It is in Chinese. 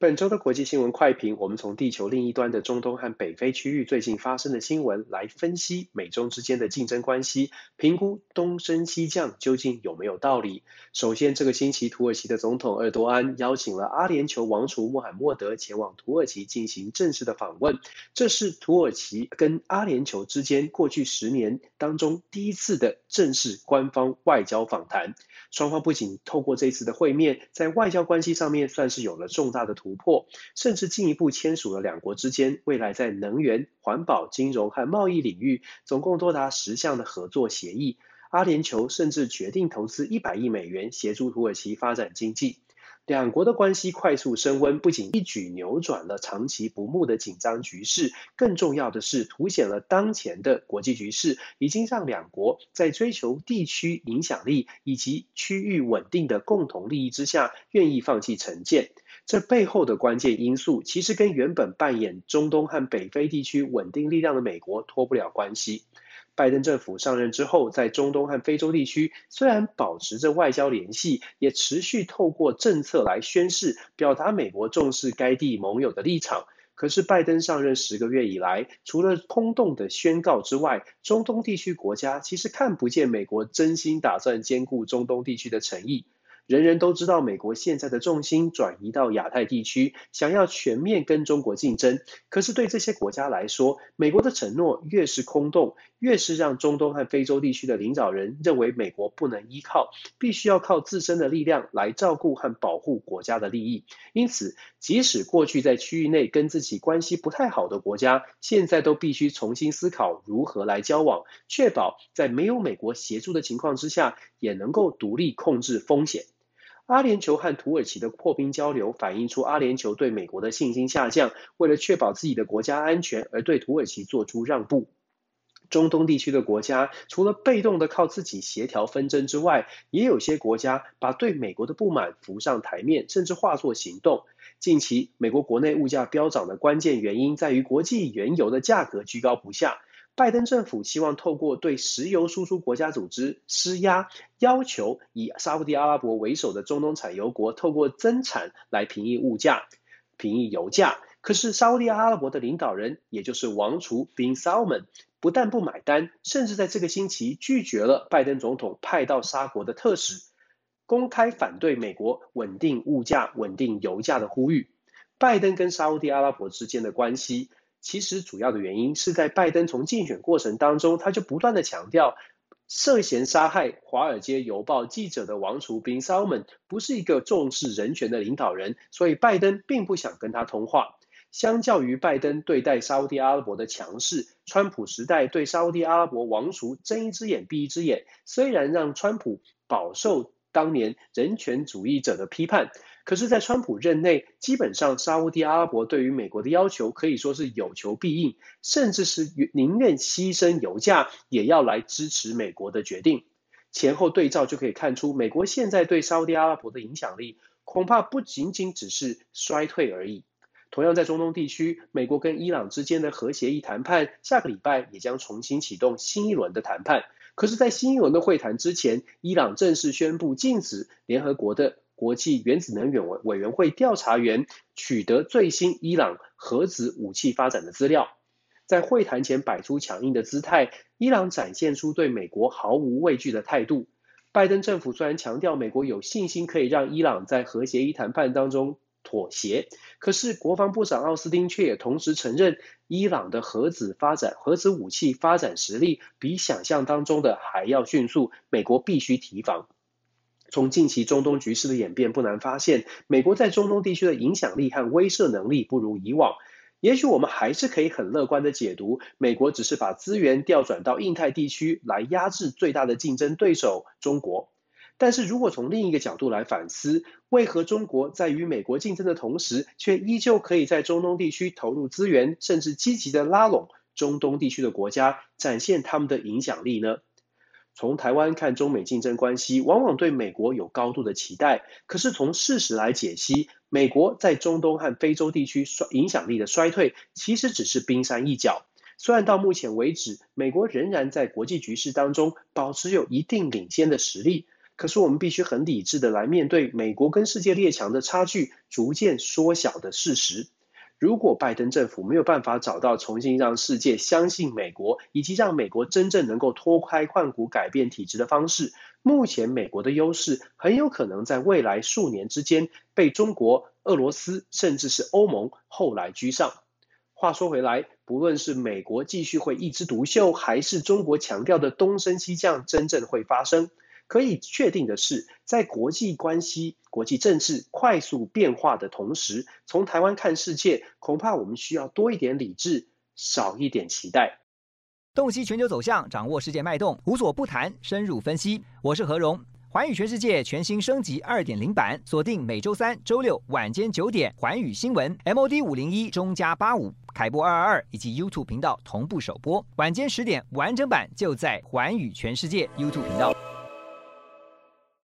本周的国际新闻快评，我们从地球另一端的中东和北非区域最近发生的新闻来分析美中之间的竞争关系，评估东升西降究竟有没有道理。首先，这个星期土耳其的总统厄多安邀请了阿联酋王储穆罕默德前往土耳其进行正式的访问，这是土耳其跟阿联酋之间过去十年当中第一次的正式官方外交访谈。双方不仅透过这次的会面，在外交关系上面算是有了重大的突突破，甚至进一步签署了两国之间未来在能源、环保、金融和贸易领域总共多达十项的合作协议。阿联酋甚至决定投资一百亿美元协助土耳其发展经济。两国的关系快速升温，不仅一举扭转了长期不睦的紧张局势，更重要的是凸显了当前的国际局势已经让两国在追求地区影响力以及区域稳定的共同利益之下，愿意放弃成见。这背后的关键因素，其实跟原本扮演中东和北非地区稳定力量的美国脱不了关系。拜登政府上任之后，在中东和非洲地区虽然保持着外交联系，也持续透过政策来宣示、表达美国重视该地盟友的立场。可是，拜登上任十个月以来，除了空洞的宣告之外，中东地区国家其实看不见美国真心打算兼顾中东地区的诚意。人人都知道，美国现在的重心转移到亚太地区，想要全面跟中国竞争。可是对这些国家来说，美国的承诺越是空洞，越是让中东和非洲地区的领导人认为美国不能依靠，必须要靠自身的力量来照顾和保护国家的利益。因此，即使过去在区域内跟自己关系不太好的国家，现在都必须重新思考如何来交往，确保在没有美国协助的情况之下，也能够独立控制风险。阿联酋和土耳其的破冰交流，反映出阿联酋对美国的信心下降，为了确保自己的国家安全而对土耳其做出让步。中东地区的国家，除了被动的靠自己协调纷争之外，也有些国家把对美国的不满浮上台面，甚至化作行动。近期，美国国内物价飙涨的关键原因在于国际原油的价格居高不下。拜登政府希望透过对石油输出国家组织施压，要求以沙乌地阿拉伯为首的中东产油国透过增产来平抑物价、平抑油价。可是沙乌地阿拉伯的领导人，也就是王储 Bin Salman，不但不买单，甚至在这个星期拒绝了拜登总统派到沙国的特使，公开反对美国稳定物价、稳定油价的呼吁。拜登跟沙乌地阿拉伯之间的关系。其实主要的原因是在拜登从竞选过程当中，他就不断的强调，涉嫌杀害《华尔街邮报》记者的王储 Bin Salman 不是一个重视人权的领导人，所以拜登并不想跟他通话。相较于拜登对待沙乌地阿拉伯的强势，川普时代对沙乌地阿拉伯王储睁一只眼闭一只眼，虽然让川普饱受当年人权主义者的批判。可是，在川普任内，基本上沙乌地阿拉伯对于美国的要求可以说是有求必应，甚至是宁愿牺牲油价也要来支持美国的决定。前后对照就可以看出，美国现在对沙乌地阿拉伯的影响力恐怕不仅仅只是衰退而已。同样在中东地区，美国跟伊朗之间的核协议谈判，下个礼拜也将重新启动新一轮的谈判。可是，在新一轮的会谈之前，伊朗正式宣布禁止联合国的。国际原子能委委员会调查员取得最新伊朗核子武器发展的资料，在会谈前摆出强硬的姿态，伊朗展现出对美国毫无畏惧的态度。拜登政府虽然强调美国有信心可以让伊朗在核协议谈判当中妥协，可是国防部长奥斯汀却也同时承认，伊朗的核子发展、核子武器发展实力比想象当中的还要迅速，美国必须提防。从近期中东局势的演变，不难发现，美国在中东地区的影响力和威慑能力不如以往。也许我们还是可以很乐观的解读，美国只是把资源调转到印太地区来压制最大的竞争对手中国。但是如果从另一个角度来反思，为何中国在与美国竞争的同时，却依旧可以在中东地区投入资源，甚至积极的拉拢中东地区的国家，展现他们的影响力呢？从台湾看中美竞争关系，往往对美国有高度的期待。可是从事实来解析，美国在中东和非洲地区衰影响力的衰退，其实只是冰山一角。虽然到目前为止，美国仍然在国际局势当中保持有一定领先的实力，可是我们必须很理智的来面对美国跟世界列强的差距逐渐缩小的事实。如果拜登政府没有办法找到重新让世界相信美国，以及让美国真正能够脱胎换骨改变体制的方式，目前美国的优势很有可能在未来数年之间被中国、俄罗斯甚至是欧盟后来居上。话说回来，不论是美国继续会一枝独秀，还是中国强调的东升西降真正会发生。可以确定的是，在国际关系、国际政治快速变化的同时，从台湾看世界，恐怕我们需要多一点理智，少一点期待。洞悉全球走向，掌握世界脉动，无所不谈，深入分析。我是何荣，环宇全世界全新升级二点零版，锁定每周三、周六晚间九点，环宇新闻 MOD 五零一中加八五凯擘二二二以及 YouTube 频道同步首播，晚间十点完整版就在环宇全世界 YouTube 频道。